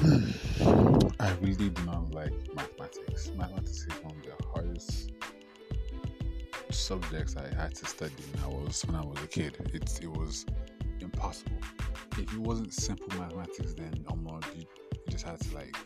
I really do not like mathematics. Mathematics is one of the hardest subjects I had to study when I was when I was a kid. It it was impossible. If it wasn't simple mathematics, then oh, almost you, you just had to like